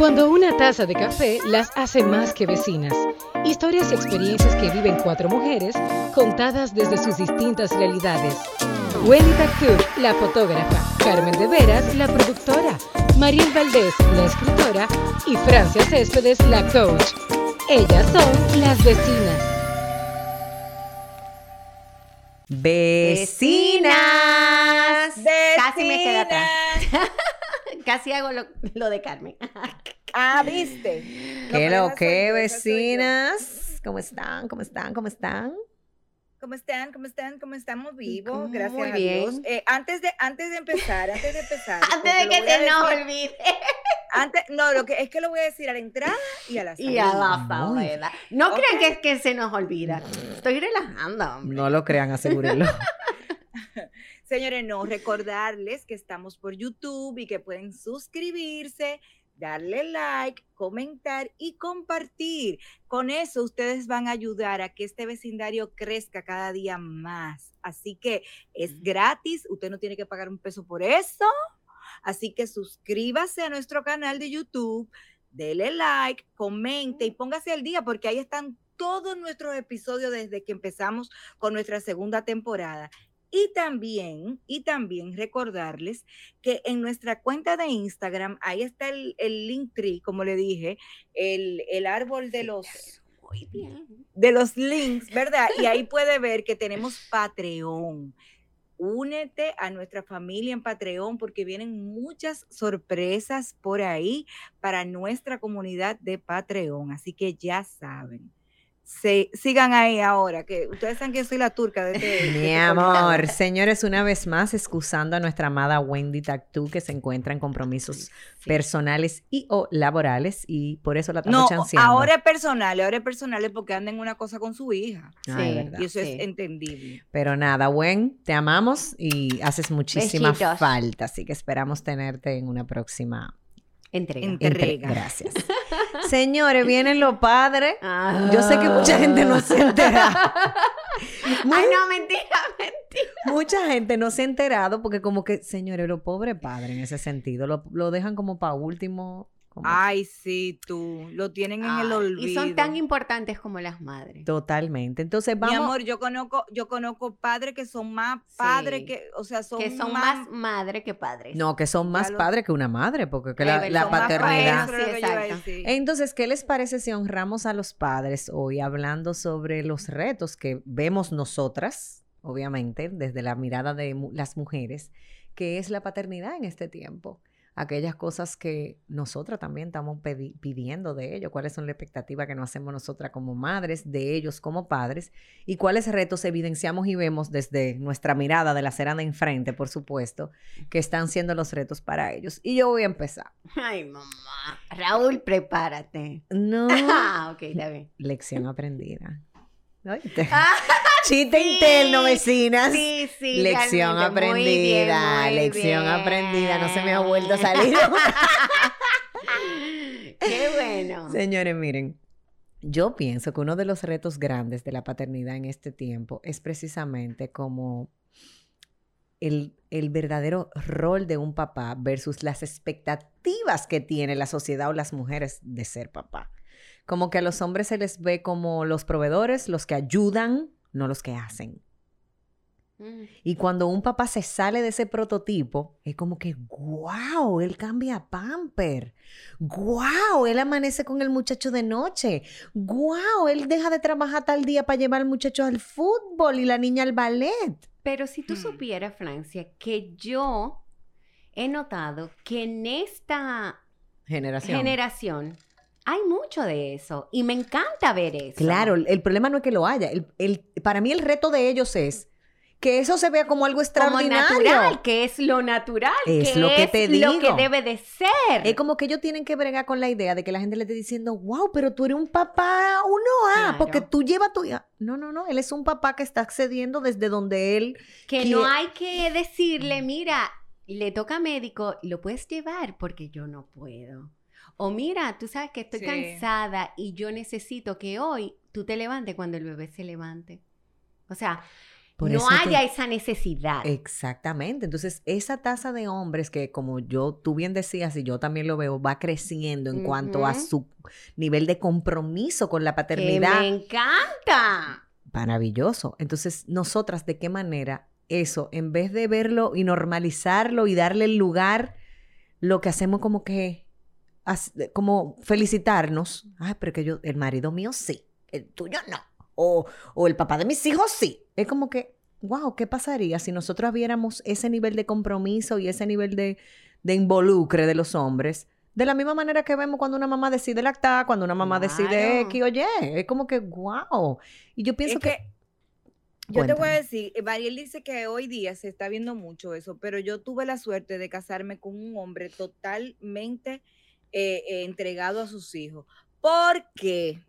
Cuando una taza de café las hace más que vecinas. Historias y experiencias que viven cuatro mujeres contadas desde sus distintas realidades. Wendy Tactur, la fotógrafa, Carmen de Veras, la productora, Mariel Valdés, la escritora y Francia Céspedes, la coach. Ellas son las vecinas. Vecinas. Casi hago lo, lo de Carmen. Ah, ¿viste? ¿Qué lo que, vecinas? ¿Cómo están? ¿Cómo están? ¿Cómo están? ¿Cómo están? ¿Cómo están? ¿Cómo estamos vivos? Muy Gracias a bien. Dios. Eh, antes, de, antes de empezar, antes de empezar. Antes de que a se nos olvide. Antes, no, lo que es que lo voy a decir a la entrada y a la salida. Y a la Muy salida. No Ok. crean que es que se nos olvida. Estoy relajando. hombre. No lo crean, asegúrenlo. Señores, no, recordarles que estamos por YouTube y que pueden suscribirse, darle like, comentar y compartir. Con eso ustedes van a ayudar a que este vecindario crezca cada día más. Así que es gratis, usted no tiene que pagar un peso por eso. Así que suscríbase a nuestro canal de YouTube, dele like, comente y póngase al día porque ahí están todos nuestros episodios desde que empezamos con nuestra segunda temporada. Y también, y también recordarles que en nuestra cuenta de Instagram, ahí está el, el link tree, como le dije, el, el árbol de los, Muy bien. de los links, ¿verdad? Y ahí puede ver que tenemos Patreon. Únete a nuestra familia en Patreon porque vienen muchas sorpresas por ahí para nuestra comunidad de Patreon. Así que ya saben. Se, sigan ahí ahora, que ustedes saben que yo soy la turca de este. este Mi contador. amor, señores, una vez más, excusando a nuestra amada Wendy Tactú, que se encuentra en compromisos personales y o laborales, y por eso la estamos No, chanceando. ahora es personal, ahora es personal porque anda en una cosa con su hija. Sí. verdad. Y eso Sí. es entendible. Pero nada, Gwen, te amamos y haces muchísima Besitos. falta, así que esperamos tenerte en una próxima Entrega. Entre- entre- Entrega. Gracias. Señores, vienen los padres. Ah. Yo sé que mucha gente no se entera. Ay, no, mentira, mentira. Mucha gente no se ha enterado porque como que, señores, los pobres padres en ese sentido, lo, lo dejan como para último. Como- Ay, sí, tú. Lo tienen en el olvido. Y son tan importantes como las madres. Totalmente. Entonces Mi vamos... amor, yo conozco, yo conozco padres que son más padres Sí. que, o sea, son, que son más madre que padres. No, que son más lo- padres que una madre, porque que la, más paternidad... padres, Sí. Entonces, ¿qué les parece si honramos a los padres hoy hablando sobre los retos que vemos nosotras, obviamente, desde la mirada de mu- las mujeres, que es la paternidad en este tiempo? Aquellas cosas que nosotras también estamos pidiendo de ellos, cuáles son las expectativas que nos hacemos nosotras como madres, de ellos como padres, y cuáles retos evidenciamos y vemos desde nuestra mirada de la acera de enfrente, por supuesto, que están siendo los retos para ellos. Y yo voy a empezar. Ay, mamá. Raúl, prepárate. No. Ah, ok, está bien. Lección aprendida. ¿Oíste? Ah, Chiste sí, interno, vecinas. Sí, sí. Lección realmente, muy bien, aprendida, muy lección bien. aprendida. No se me ha vuelto a salir. Qué bueno. Señores, miren, yo pienso que uno de los retos grandes de la paternidad en este tiempo es precisamente como el, el verdadero rol de un papá versus las expectativas que tiene la sociedad o las mujeres de ser papá. Como que a los hombres se les ve como los proveedores, los que ayudan, no los que hacen. Mm. Y cuando un papá se sale de ese prototipo, es como que, wow, él cambia a pamper. Wow, él amanece con el muchacho de noche. Wow, él deja de trabajar tal día para llevar al muchacho al fútbol y la niña al ballet. Pero si tú Hmm. supieras, Francia, que yo he notado que en esta Generación. generación hay mucho de eso y me encanta ver eso. Claro, el problema no es que lo haya. El, el- para mí el reto de ellos es que eso se vea como algo como extraordinario. natural, que es lo natural, Es lo que es te lo digo. que debe de ser. Es como que ellos tienen que bregar con la idea de que la gente le esté diciendo, wow, pero tú eres un papá 1A, Claro. porque tú llevas a tu hija. No, no, no, él es un papá que está accediendo desde donde él. que que- no hay que decirle, mira, le toca médico, lo puedes llevar porque yo no puedo. O mira, tú sabes que estoy Sí. cansada y yo necesito que hoy tú te levantes cuando el bebé se levante. O sea, Por no que- haya esa necesidad. Exactamente. Entonces, esa tasa de hombres que, como yo, tú bien decías y yo también lo veo, va creciendo en cuanto a su nivel de compromiso con la que paternidad. me encanta. Maravilloso. Entonces, nosotras, ¿de qué manera eso, en vez de verlo y normalizarlo y darle el lugar, lo que hacemos como que, como felicitarnos? Ay, pero que yo, el marido mío sí, el tuyo no. O, o el papá de mis hijos sí. Es como que, wow, ¿qué pasaría si nosotros viéramos ese nivel de compromiso y ese nivel de, de involucre de los hombres? De la misma manera que vemos cuando una mamá decide lactar, cuando una mamá decide. X, oye, es como que, wow. Y yo pienso Es que, que yo te voy a decir, eh, Mariel dice que hoy día se está viendo mucho eso, pero yo tuve la suerte de casarme con un hombre totalmente eh, eh, entregado a sus hijos. ¿Por qué?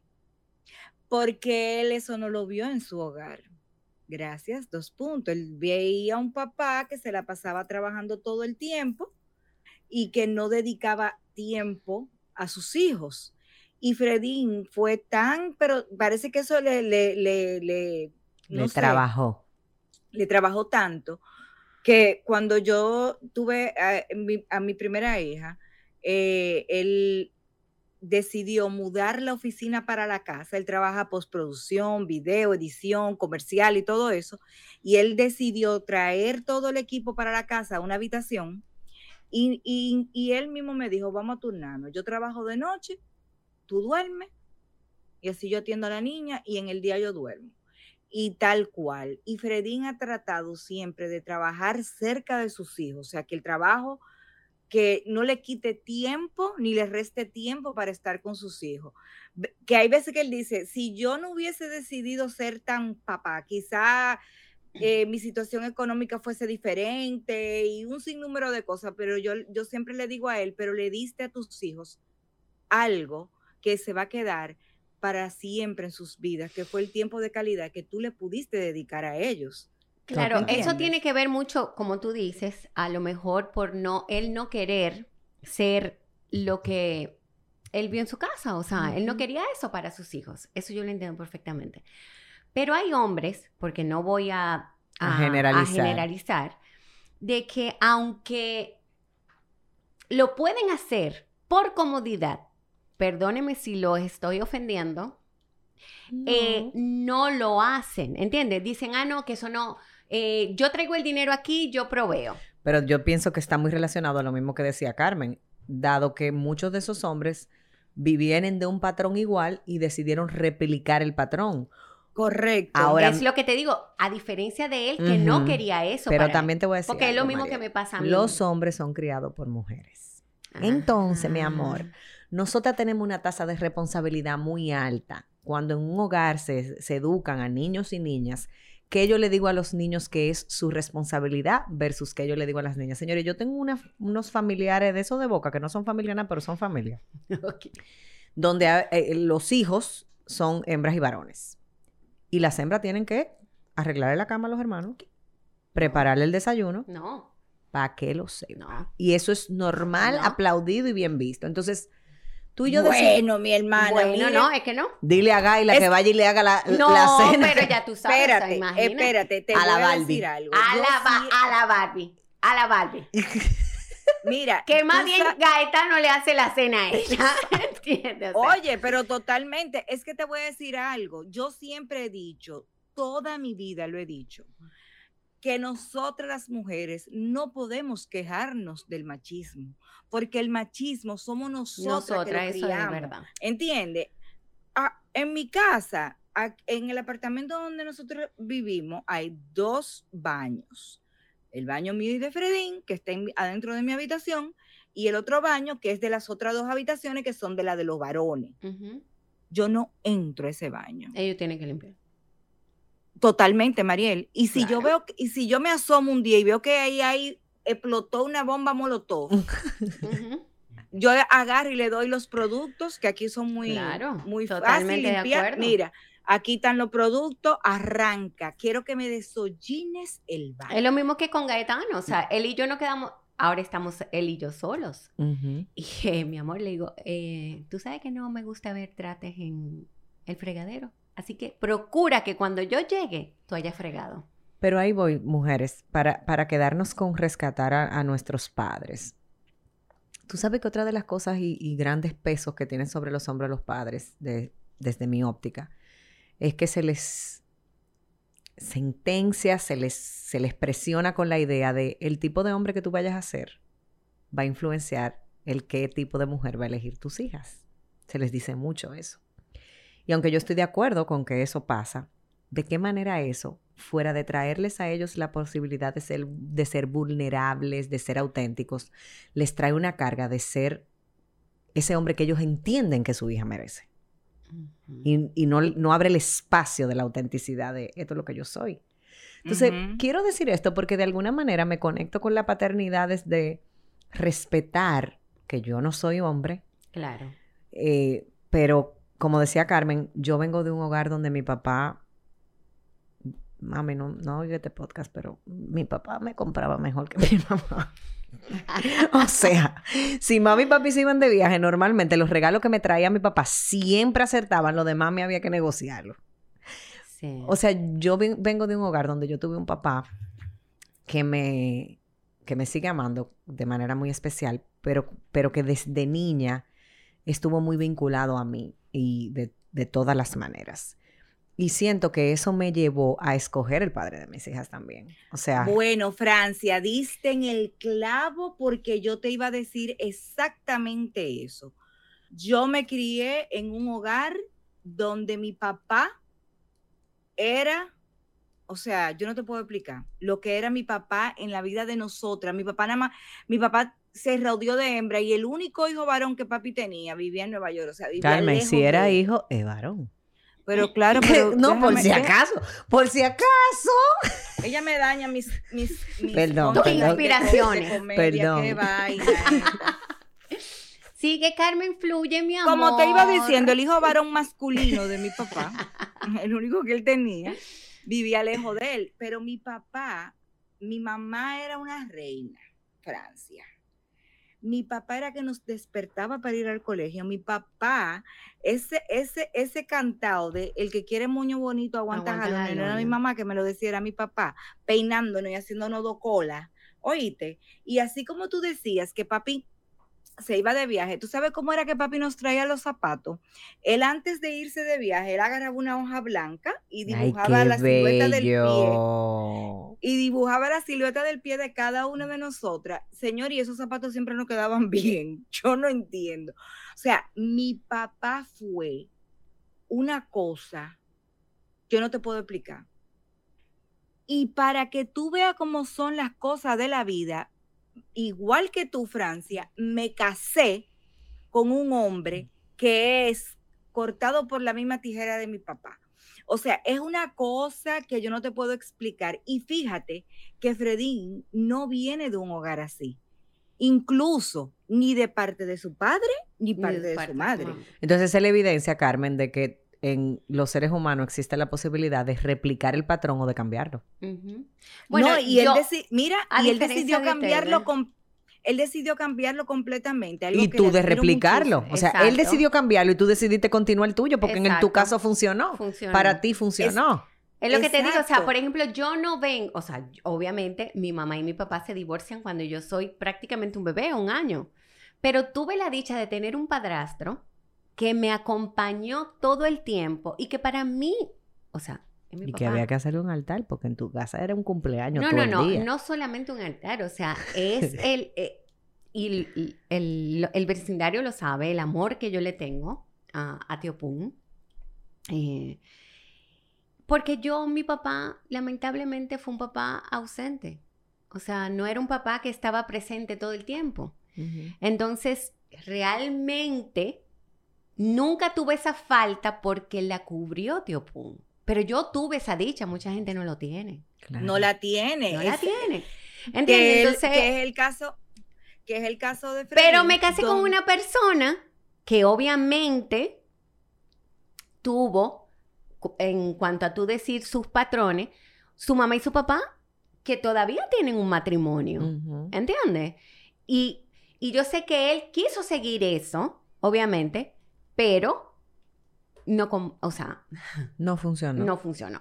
Porque él eso no lo vio en su hogar. Gracias, dos puntos. Él veía a un papá que se la pasaba trabajando todo el tiempo y que no dedicaba tiempo a sus hijos. Y Fredín fue tan, pero parece que eso le, le, le, le, no le sé, trabajó. le trabajó tanto que cuando yo tuve a mi, a mi primera hija, eh, él decidió mudar la oficina para la casa. Él trabaja postproducción, video, edición, comercial y todo eso. Y él decidió traer todo el equipo para la casa una habitación. Y, y- y él mismo me dijo, vamos a turnarnos. Yo trabajo de noche, tú duermes. Y así yo atiendo a la niña y en el día yo duermo y tal cual. Y Fredín ha tratado siempre de trabajar cerca de sus hijos, o sea, que el trabajo que no le quite tiempo ni le reste tiempo para estar con sus hijos. Que hay veces que él dice, si yo no hubiese decidido ser tan papá, quizá eh, mi situación económica fuese diferente y un sinnúmero de cosas, pero yo, yo siempre le digo a él, pero le diste a tus hijos algo que se va a quedar para siempre en sus vidas, que fue el tiempo de calidad que tú le pudiste dedicar a ellos. Claro, eso tiene que ver mucho, como tú dices, a lo mejor por no, él no querer ser lo que él vio en su casa, o sea, él no quería eso para sus hijos, eso yo lo entiendo perfectamente. Pero hay hombres, porque no voy a, A generalizar. generalizar, de que aunque lo pueden hacer por comodidad, perdóneme si lo estoy ofendiendo, eh, no lo hacen, ¿entiendes? Dicen, ah, no, que eso no, eh, yo traigo el dinero aquí, yo proveo. Pero yo pienso que está muy relacionado a lo mismo que decía Carmen, dado que muchos de esos hombres vivían de un patrón igual y decidieron replicar el patrón. Correcto. Ahora- es lo que te digo, a diferencia de él, que no quería eso. Pero para él. también te voy a decir. Porque es lo mismo que me pasa a mí. Los hombres son criados por mujeres. Entonces, mi amor, nosotras tenemos una tasa de responsabilidad muy alta. Cuando en un hogar se, se educan a niños y niñas, que yo le digo a los niños que es su responsabilidad versus que yo le digo a las niñas. Señores, yo tengo una- unos familiares de eso de boca, que no son familia nada, pero son familia, donde ah, eh, los hijos son hembras y varones. Y las hembras tienen que arreglarle la cama a los hermanos, prepararle el desayuno, No, para que lo sepa. no. Y eso es normal, No. aplaudido y bien visto. Entonces, tú y yo decimos, Bueno, mi hermana. bueno, mire, no, es que no. dile a Gaila Es- que vaya y le haga la, No, la cena. pero ya tú sabes, o sea, Espérate, imagínate. espérate, te A la voy a Barbie. decir algo. A Yo la, sí- a la Barbie, a la Barbie. Mira, Que más bien sa- Gaetano le hace la cena a ella, ¿entiendes? O sea, Oye, pero totalmente, es que te voy a decir algo. Yo siempre he dicho, toda mi vida lo he dicho, que nosotras las mujeres no podemos quejarnos del machismo, porque el machismo somos nosotras, que lo nosotras, eso es verdad. ¿Entiende? Ah, en mi casa, en el apartamento donde nosotros vivimos, hay dos baños. El baño mío y de Fredín, que está en adentro de mi habitación, y el otro baño, que es de las otras dos habitaciones, que son de la de los varones. Yo no entro a ese baño. Ellos tienen que limpiar. Totalmente, Mariel. Y si yo veo, y si yo me asomo un día y veo que ahí, ahí explotó una bomba molotov, yo agarro y le doy los productos, que aquí son muy, Claro, muy fácil limpiar. Mira, aquí están los productos, arranca. Quiero que me desollines el baño. Es lo mismo que con Gaetano, o sea, él y yo no quedamos, ahora estamos él y yo solos. Y eh, mi amor, le digo, eh, tú sabes que no me gusta ver trates en el fregadero. Así que procura que cuando yo llegue, tú hayas fregado. Pero ahí voy, mujeres, para, para quedarnos con rescatar a, nuestros padres. Tú sabes que otra de las cosas y, y grandes pesos que tienen sobre los hombros los padres, de- desde mi óptica, es que se les sentencia, se les, se les presiona con la idea de el tipo de hombre que tú vayas a ser va a influenciar el qué tipo de mujer va a elegir tus hijas. Se les dice mucho eso. Y aunque yo estoy de acuerdo con que eso pasa, ¿de qué manera eso, fuera de traerles a ellos la posibilidad de ser, de ser vulnerables, de ser auténticos, les trae una carga de ser ese hombre que ellos entienden que su hija merece? Y, y no, no abre el espacio de la autenticidad de esto es lo que yo soy. Entonces, Ujú. quiero decir esto porque de alguna manera me conecto con la paternidad desde respetar que yo no soy hombre, Claro. eh, pero como decía Carmen, yo vengo de un hogar donde mi papá, mami, no, no oiga este podcast, pero mi papá me compraba mejor que mi mamá. o sea, si mami y papi se iban de viaje, normalmente los regalos que me traía mi papá siempre acertaban, lo demás me había que negociarlo. Sí. O sea, yo ven- vengo de un hogar donde yo tuve un papá que me, que me sigue amando de manera muy especial, pero, pero que desde niña estuvo muy vinculado a mí y de, de todas las maneras. Y siento que eso me llevó a escoger el padre de mis hijas también. O sea, Bueno, Francia, diste en el clavo porque yo te iba a decir exactamente eso. Yo me crié en un hogar donde mi papá era, o sea, yo no te puedo explicar lo que era mi papá en la vida de nosotras. Mi papá nada más, mi papá se rodeó de hembra y el único hijo varón que papi tenía vivía en Nueva York, o sea, vivía Carmen, lejos si era de- hijo, es varón. Pero claro, pero no, por si acaso, por si acaso. Ella me daña mis, mis, mis Perdón, Tus inspiraciones. de comedia, Perdón. qué vaina. Sigue, Carmen, fluye, mi amor. Como te iba diciendo, el hijo varón masculino de mi papá, el único que él tenía, vivía lejos de él. Pero mi papá, mi mamá era una reina, Francia. Mi papá era que nos despertaba para ir al colegio. Mi papá, ese, ese, ese cantado de el que quiere moño bonito aguanta, Aguanta jalones, no era mi mamá que me lo decía, era mi papá, peinándonos y haciéndonos dos colas. Oíste. Y así como tú decías que papi se iba de viaje, ¿tú sabes cómo era que papi nos traía los zapatos? Él antes de irse de viaje, él agarraba una hoja blanca y dibujaba la silueta del pie y dibujaba la silueta del pie de cada una de nosotras. Señor, y esos zapatos siempre nos quedaban bien. Yo no entiendo. O sea, mi papá fue una cosa que yo no te puedo explicar. Y para que tú veas cómo son las cosas de la vida, igual que tú, Francia, me casé con un hombre que es cortado por la misma tijera de mi papá. O sea, es una cosa que yo no te puedo explicar. Y fíjate que Fredín no viene de un hogar así. Incluso ni de parte de su padre ni Ni parte de, parte su madre. Entonces es la evidencia, Carmen, de que en los seres humanos existe la posibilidad de replicar el patrón o de cambiarlo. Ujú. no, y él yo- mira, y él decidió de cambiarlo con él decidió cambiarlo completamente. algo Y que tú de replicarlo. muchísimo. O sea, él decidió cambiarlo y tú decidiste continuar el tuyo porque en tu caso funcionó. Funcionó. Para ti funcionó. Es lo que te digo, o sea, por ejemplo, yo no ven, o sea, obviamente mi mamá y mi papá se divorcian cuando yo soy prácticamente un bebé, un año, pero tuve la dicha de tener un padrastro que me acompañó todo el tiempo y que para mí, o sea, mi Y que había que hacerle un altar porque en tu casa era un cumpleaños No, todo no, el no, día. no solamente un altar, o sea, es el, eh, y el, el- el vecindario lo sabe, el amor que yo le tengo a, a Tío Pum. Eh, porque yo, mi papá, lamentablemente fue un papá ausente. O sea, no era un papá que estaba presente todo el tiempo. Entonces, realmente, nunca tuve esa falta porque la cubrió Tío Pum. Pero yo tuve esa dicha, mucha gente no lo tiene. Claro. No la tiene. No la tiene. que, ¿Entiendes? el- Entonces, que es el caso que es el caso de pero Fredín, me casé con una persona que obviamente tuvo, en cuanto a tú decir sus patrones, su mamá y su papá, que todavía tienen un matrimonio. Ujú. ¿Entiendes? Y, y yo sé que él quiso seguir eso, obviamente, pero no, con- o sea, No funcionó. no funcionó.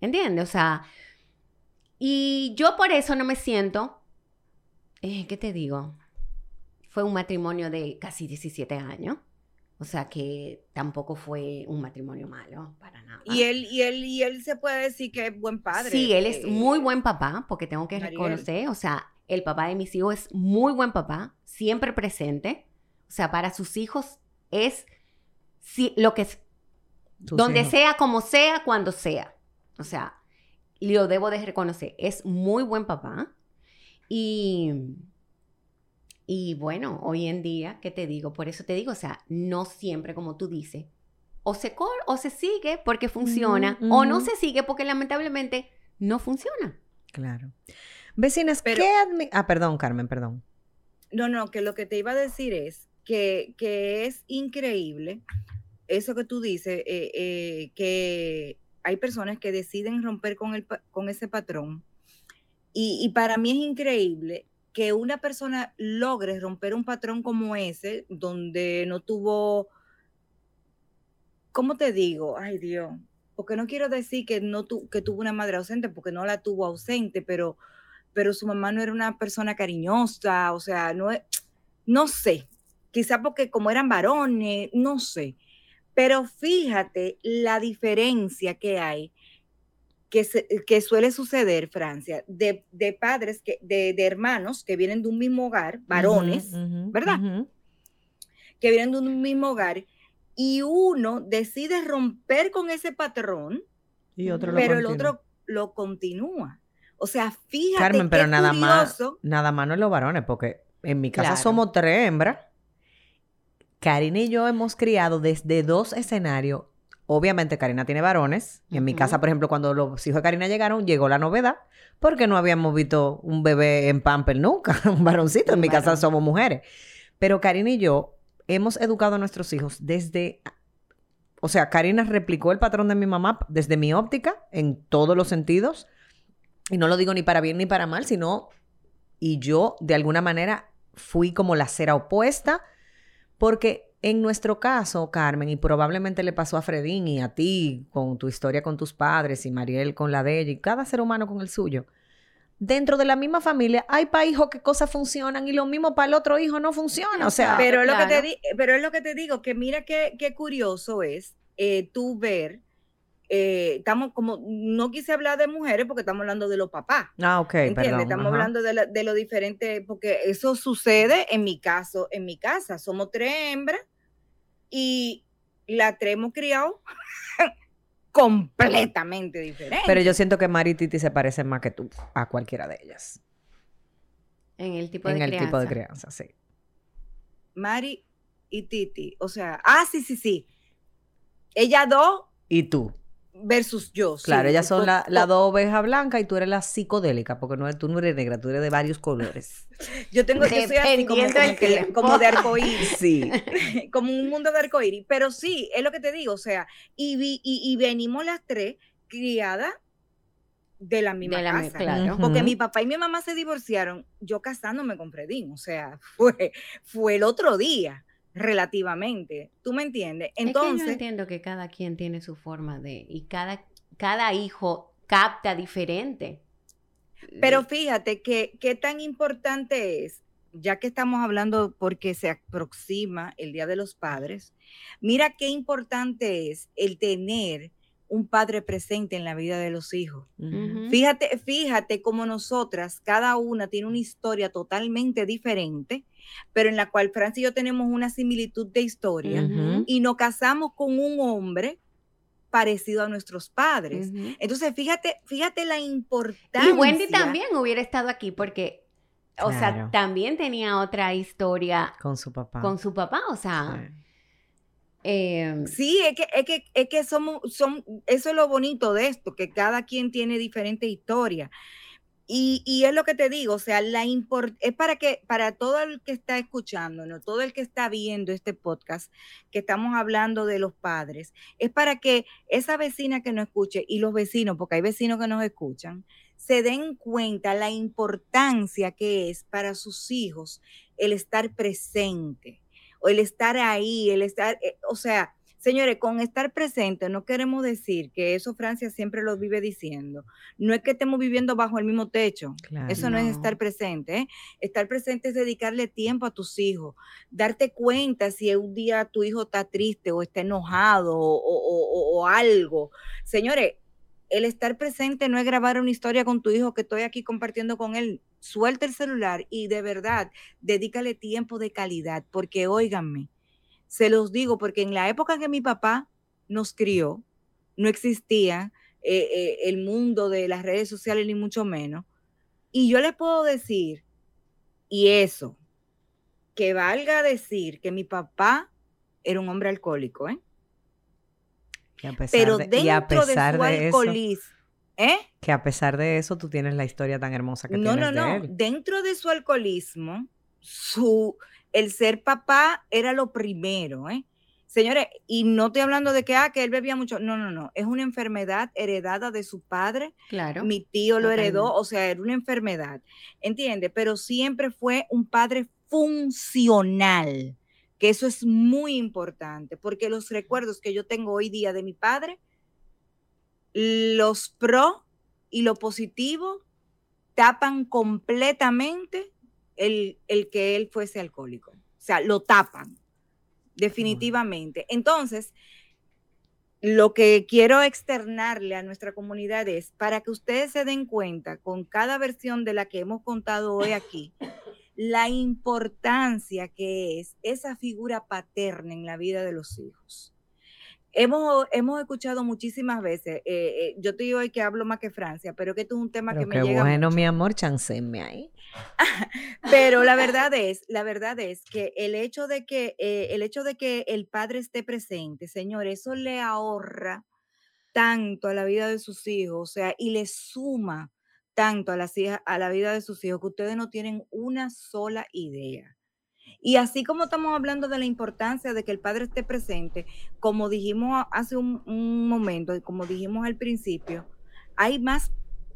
¿Entiendes? O sea, Y yo por eso no me siento, eh, ¿qué te digo? Fue un matrimonio de casi 17 años. O sea que tampoco fue un matrimonio malo, para nada. Y él, y él, y él se puede decir que es buen padre. Sí, él es muy buen papá, porque tengo que Mariel. reconocer, o sea, el papá de mis hijos es muy buen papá, siempre presente. O sea, para sus hijos es sí, lo que es, Tus donde hijos. sea, como sea, cuando sea. O sea, lo debo de reconocer. Es muy buen papá. Y, y bueno, hoy en día, ¿qué te digo? Por eso te digo, o sea, no siempre como tú dices. O se cor o se sigue porque funciona, o no se sigue porque lamentablemente no funciona. Claro. Vecinas, Pero- ¿qué Ah, perdón, Carmen, perdón. No, no, que lo que te iba a decir es que, es increíble eso que tú dices, eh, eh, que hay personas que deciden romper con, el, con ese patrón. Y, para mí es increíble que una persona logre romper un patrón como ese, donde no tuvo, ¿cómo te digo? Ay Dios, porque no quiero decir que, no tu- que tuvo una madre ausente, porque no la tuvo ausente, pero, pero su mamá no era una persona cariñosa, o sea, no, no sé, quizá porque como eran varones, no sé, pero fíjate la diferencia que hay que, se- que suele suceder, Francia, de, de padres, que, de, de hermanos que vienen de un mismo hogar, varones, ¿verdad? que vienen de un mismo hogar, y uno decide romper con ese patrón, Y otro pero el otro lo continúa. O sea, fíjate Carmen, pero qué nada más, curioso. nada más no es los varones, porque en mi casa Claro. somos tres hembras. Karina y yo hemos criado desde dos escenarios. Obviamente Karina tiene varones. En mi casa, por ejemplo, cuando los hijos de Karina llegaron, llegó la novedad, porque no habíamos visto un bebé en pamper nunca, un varoncito. En mi casa somos mujeres. Pero Karina y yo hemos educado a nuestros hijos desde... O sea, Karina replicó el patrón de mi mamá desde mi óptica, en todos los sentidos. Y no lo digo ni para bien ni para mal, sino... Y yo, de alguna manera, fui como la cera opuesta, porque en nuestro caso, Carmen, y probablemente le pasó a Fredín y a ti con tu historia con tus padres y Mariel con la de ella y cada ser humano con el suyo. Dentro de la misma familia hay para hijos que cosas funcionan y lo mismo para el otro hijo no funciona. O sea. Pero, es lo que te pero es lo que te digo, que mira qué, qué curioso es eh, tú ver, eh, estamos como, no quise hablar de mujeres porque estamos hablando de los papás. ah, ok, ¿Entiendes? perdón. Estamos ajá. hablando de, la- de lo diferente, porque eso sucede en mi caso, en mi casa. Somos tres hembras y las tres hemos criado completamente diferentes. Pero yo siento que Mari y Titi se parecen más que tú a cualquiera de ellas. En el tipo en de el tipo de crianza. crianza, sí. Mari y Titi, o sea, ah, sí, sí, sí. Ellas dos Y tú. Versus yo. sí, Claro, ellas son la, la dos ovejas blancas y tú eres la psicodélica, porque no, tú no eres negra, tú eres de varios colores. Yo tengo, yo soy así como, Dependiendo como del que- tiempo. como de arcoíris. Sí. como un mundo de arcoíris. Pero sí, es lo que te digo, o sea, y, vi- y, y venimos las tres criadas de la misma De la mi- casa. claro. Porque mi papá y mi mamá se divorciaron, yo casándome con Fredín, o sea, fue, fue el otro día, relativamente. ¿Tú me entiendes? es que yo Entonces, entiendo que cada quien tiene su forma de, y cada, cada hijo capta diferente. pero fíjate que qué tan importante es, ya que estamos hablando porque se aproxima el Día de los Padres, mira qué importante es el tener un padre presente en la vida de los hijos. Fíjate, fíjate cómo nosotras, cada una tiene una historia totalmente diferente, pero en la cual Francia y yo tenemos una similitud de historia y nos casamos con un hombre parecido a nuestros padres. Entonces, fíjate, fíjate la importancia. Y Wendy también hubiera estado aquí porque, o sea, también tenía otra historia Con su papá. con su papá, o sea, Sí. eh, Sí, es que, es que, es que somos, son, eso es lo bonito de esto, que cada quien tiene diferente historia. Y, y es lo que te digo, o sea, la import es para que, para todo el que está escuchando, ¿no? todo el que está viendo este podcast, que estamos hablando de los padres, es para que esa vecina que nos escuche y los vecinos, porque hay vecinos que nos escuchan, se den cuenta la importancia que es para sus hijos el estar presente o el estar ahí, el estar, eh, o sea, Señores, con estar presente no queremos decir que eso Francia siempre lo vive diciendo. No es que estemos viviendo bajo el mismo techo. eso no, es estar presente. ¿eh? Estar presente es dedicarle tiempo a tus hijos, darte cuenta si un día tu hijo está triste o está enojado o, algo. Señores, el estar presente no es grabar una historia con tu hijo que estoy aquí compartiendo con él. Suelta el celular y de verdad, dedícale tiempo de calidad, porque óiganme, se los digo porque en la época que mi papá nos crió, no existía eh, eh, el mundo de las redes sociales, ni mucho menos. Y yo le puedo decir, y eso, que valga decir que mi papá era un hombre alcohólico, ¿eh? Pero dentro de, su alcoholismo, ¿eh? Que a pesar de eso tú tienes la historia tan hermosa que no, tienes. No, no, no. Dentro de su alcoholismo, su, el ser papá era lo primero, ¿eh? Señores, y no estoy hablando de que, ah, que él bebía mucho. No, no, no. Es una enfermedad heredada de su padre. Claro. Mi tío lo heredó, o sea, era una enfermedad. ¿Entiende? Pero siempre fue un padre funcional, que eso es muy importante, porque los recuerdos que yo tengo hoy día de mi padre, los pro y lo positivo tapan completamente el, que él fuese alcohólico. O sea, lo tapan, definitivamente. Entonces, lo que quiero externarle a nuestra comunidad es para que ustedes se den cuenta con cada versión de la que hemos contado hoy aquí, la importancia que es esa figura paterna en la vida de los hijos. Hemos, hemos escuchado muchísimas veces, eh, eh, yo te digo hoy que hablo más que Francia, pero que esto es un tema que me llega bueno, mi amor, chancéme ahí. pero la verdad es, la verdad es que el hecho de que, eh, el hecho de que el padre esté presente, señor, eso le ahorra tanto a la vida de sus hijos, o sea, y le suma tanto a, las a la vida de sus hijos que ustedes no tienen una sola idea. Y así como estamos hablando de la importancia de que el padre esté presente, como dijimos hace un, momento y como dijimos al principio, hay más,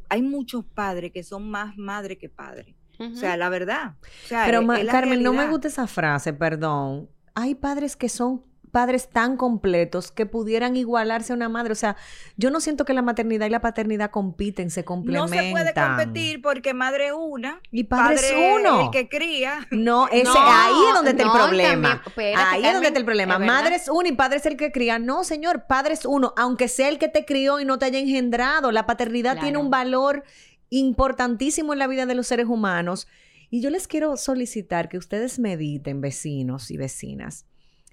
hay muchos padres que son más madre que padre. O sea, la verdad. Pero Carmen, no me gusta esa frase, perdón. Hay padres que son padres tan completos que pudieran igualarse a una madre. O sea, yo no siento que la maternidad y la paternidad compiten, se complementan. No se puede competir porque madre una y padre, es uno. El que cría. No, ese, ahí es donde está el problema. ahí es donde está el problema. madre es una y padre es el que cría. No, señor, padre es uno, aunque sea el que te crió y no te haya engendrado. La paternidad tiene un valor importantísimo en la vida de los seres humanos. Y yo les quiero solicitar que ustedes mediten, vecinos y vecinas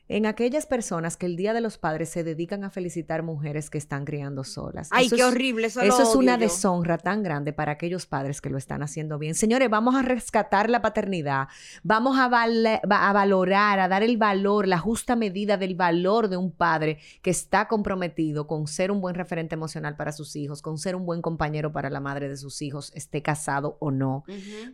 en aquellas personas que el Día de los Padres se dedican a felicitar mujeres que están criando solas. Ay, qué horrible. Eso, eso es una deshonra tan grande para aquellos padres que lo están haciendo bien. Señores, vamos a rescatar la paternidad, vamos a, a valorar, a dar el valor, la justa medida del valor de un padre que está comprometido con ser un buen referente emocional para sus hijos, con ser un buen compañero para la madre de sus hijos, esté casado o no,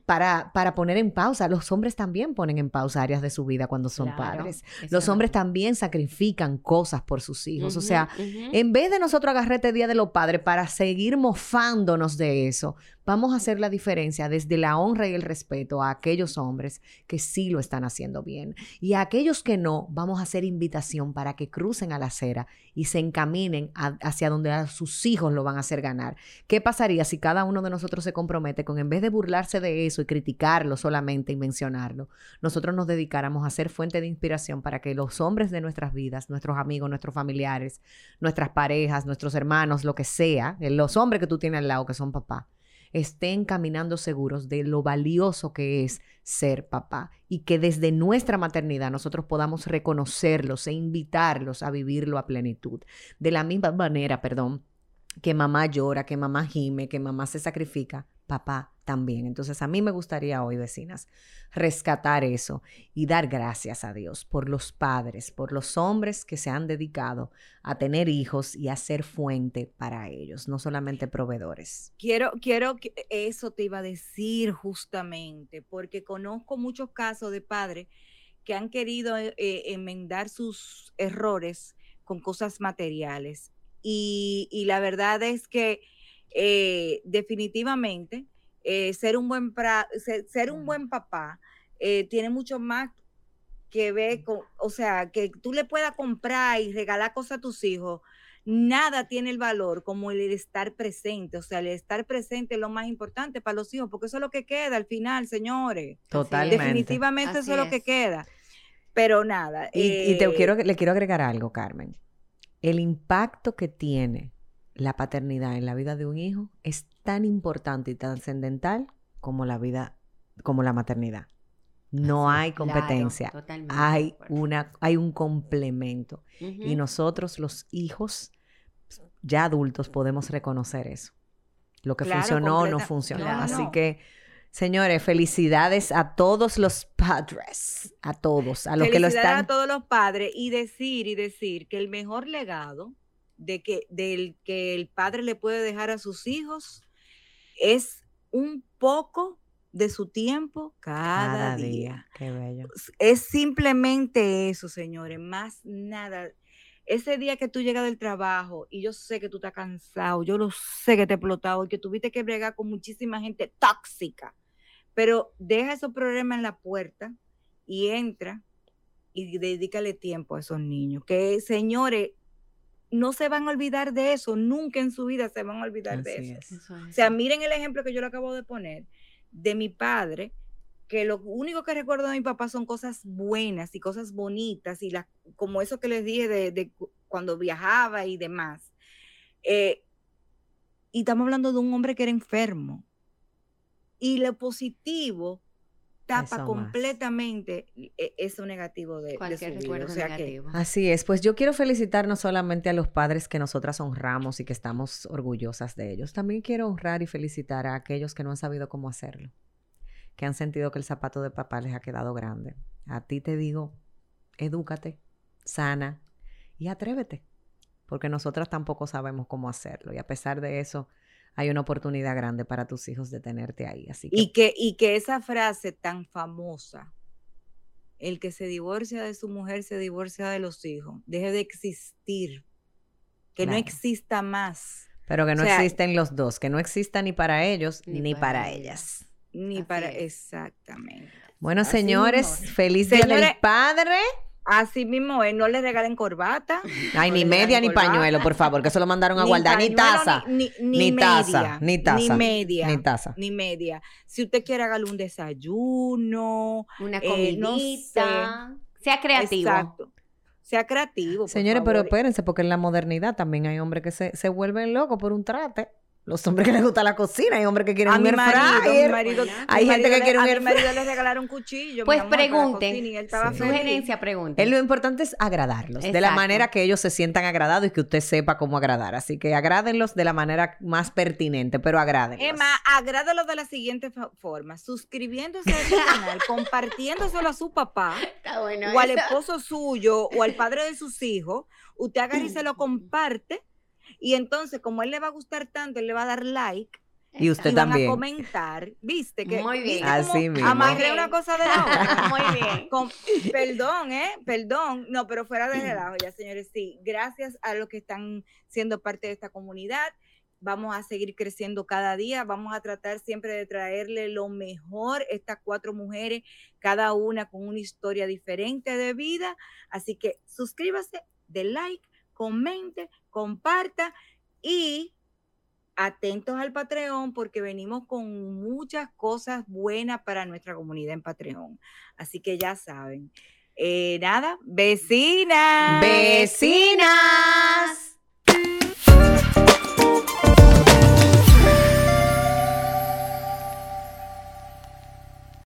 para, para poner en pausa. Los hombres también ponen en pausa áreas de su vida cuando son padres. Los hombres también sacrifican cosas por sus hijos. o sea, en vez de nosotros agarrar este Día de los Padres para seguir mofándonos de eso, vamos a hacer la diferencia desde la honra y el respeto a aquellos hombres que sí lo están haciendo bien. Y a aquellos que no, vamos a hacer invitación para que crucen a la acera y se encaminen hacia donde a sus hijos lo van a hacer ganar. ¿Qué pasaría si cada uno de nosotros se compromete con, en vez de burlarse de eso y criticarlo solamente y mencionarlo, nosotros nos dedicáramos a ser fuente de inspiración para que los hombres de nuestras vidas, nuestros amigos, nuestros familiares, nuestras parejas, nuestros hermanos, lo que sea, los hombres que tú tienes al lado que son papá, estén caminando seguros de lo valioso que es ser papá y que desde nuestra maternidad nosotros podamos reconocerlos e invitarlos a vivirlo a plenitud. De la misma manera, perdón, que mamá llora, que mamá gime, que mamá se sacrifica, papá también. Entonces a mí me gustaría hoy, vecinas, rescatar eso y dar gracias a Dios por los padres, por los hombres que se han dedicado a tener hijos y a ser fuente para ellos, no solamente proveedores. Quiero, quiero que eso te iba a decir justamente, porque conozco muchos casos de padres que han querido eh, eh, enmendar sus errores con cosas materiales. Y, la verdad es que eh, definitivamente eh, ser, un buen ser, un buen papá eh, tiene mucho más que ve, con, o sea, que tú le puedas comprar y regalar cosas a tus hijos, nada tiene el valor como el estar presente. O sea, el estar presente es lo más importante para los hijos, porque eso es lo que queda al final, señores. Totalmente. Definitivamente eso es lo que queda. Pero nada. Y, y te quiero, le quiero agregar algo, Carmen. El impacto que tiene la paternidad en la vida de un hijo es tan importante y trascendental como la vida, como la maternidad. No hay Claro, competencia. totalmente. hay una, hay un complemento. Y nosotros, los hijos, ya adultos, podemos reconocer eso. Lo que Claro, funcionó no completa- funcionó. Claro. Así que, señores, felicidades a todos los padres, a todos, a los que lo están. a todos los padres y decir y decir que el mejor legado de que del que el padre le puede dejar a sus hijos es un poco de su tiempo cada, día. Qué bello. Es simplemente eso, señores, más nada. Ese día que tú llegas del trabajo y yo sé que tú estás cansado, yo lo sé que te he explotado y que tuviste que bregar con muchísima gente tóxica, pero deja esos problemas en la puerta y entra y dedícale tiempo a esos niños. Que señores, no se van a olvidar de eso, nunca en su vida se van a olvidar de eso. es. Eso es O sea, miren el ejemplo que yo le acabo de poner de mi padre, que lo único que recuerdo de mi papá son cosas buenas y cosas bonitas, y las, como eso que les dije de, de cu- cuando viajaba y demás. Eh, y estamos hablando de un hombre que era enfermo. Y lo positivo tapa Eso completamente e- eso negativo de, de Cualquier su vida. recuerdo O sea que negativo. Así es, pues yo quiero felicitar no solamente a los padres que nosotras honramos y que estamos orgullosas de ellos, también quiero honrar y felicitar a aquellos que no han sabido cómo hacerlo, que han sentido que el zapato de papá les ha quedado grande. A ti te digo, edúcate, sana y atrévete, porque nosotras tampoco sabemos cómo hacerlo y a pesar de eso hay una oportunidad grande para tus hijos de tenerte ahí. Así que Y que, y que esa frase tan famosa, el que se divorcia de su mujer se divorcia de los hijos, deje de existir, que no exista más, pero que no o sea, existen los dos, que no exista ni para ellos ni, Ni para, para ellas. ni Así para es. exactamente. Bueno, Así señores, feliz día del padre. Así mismo es, no le regalen corbata. Ay, no ni media ni corbata, pañuelo, por favor, que eso lo mandaron a ni guardar. Ni taza. Ni, ni, Ni taza, media, ni taza, Ni media. Ni taza. Ni media. Si usted quiere, hágale un desayuno. Una eh, no comidita. sea creativo. Exacto. Sea creativo. por Señores, pero espérense, porque en la modernidad también hay hombres que se, se vuelven locos por un trate. Los hombres que les gusta la cocina, hay hombres que quieren a un mi air marido, a mi marido, Bueno. mi Hay gente marido que le- quiere un a mi air marido le regalaron cuchillo. mi Pues amor, pregunten. cocina, y él estaba Sí. Sugerencia, pregunta. Es lo importante es agradarlos, de la Exacto. manera que ellos se sientan agradados y que usted sepa cómo agradar. Así que agrádenlos de la manera más pertinente, pero agrádenlos. Emma, agrádalo de la siguiente forma: suscribiéndose a este canal, compartiéndoselo a su papá, Está bueno. o al eso. esposo suyo, o al padre de sus hijos. Usted agarra y se lo comparte. Y entonces, como a él le va a gustar tanto, él le va a dar like Y usted y van también. a comentar. ¿Viste? Que, Muy bien. ¿viste cómo Así mismo. Amarré una cosa de la otra. Muy bien. Con- perdón, ¿eh? Perdón. No, pero fuera de relajo ya, señores. Sí, gracias a los que están siendo parte de esta comunidad. Vamos a seguir creciendo cada día. Vamos a tratar siempre de traerle lo mejor. Estas cuatro mujeres, cada una con una historia diferente de vida. Así que suscríbase, de like, comente, comparta y atentos al Patreon porque venimos con muchas cosas buenas para nuestra comunidad en Patreon. Así que ya saben. Eh, nada, vecinas. Vecinas.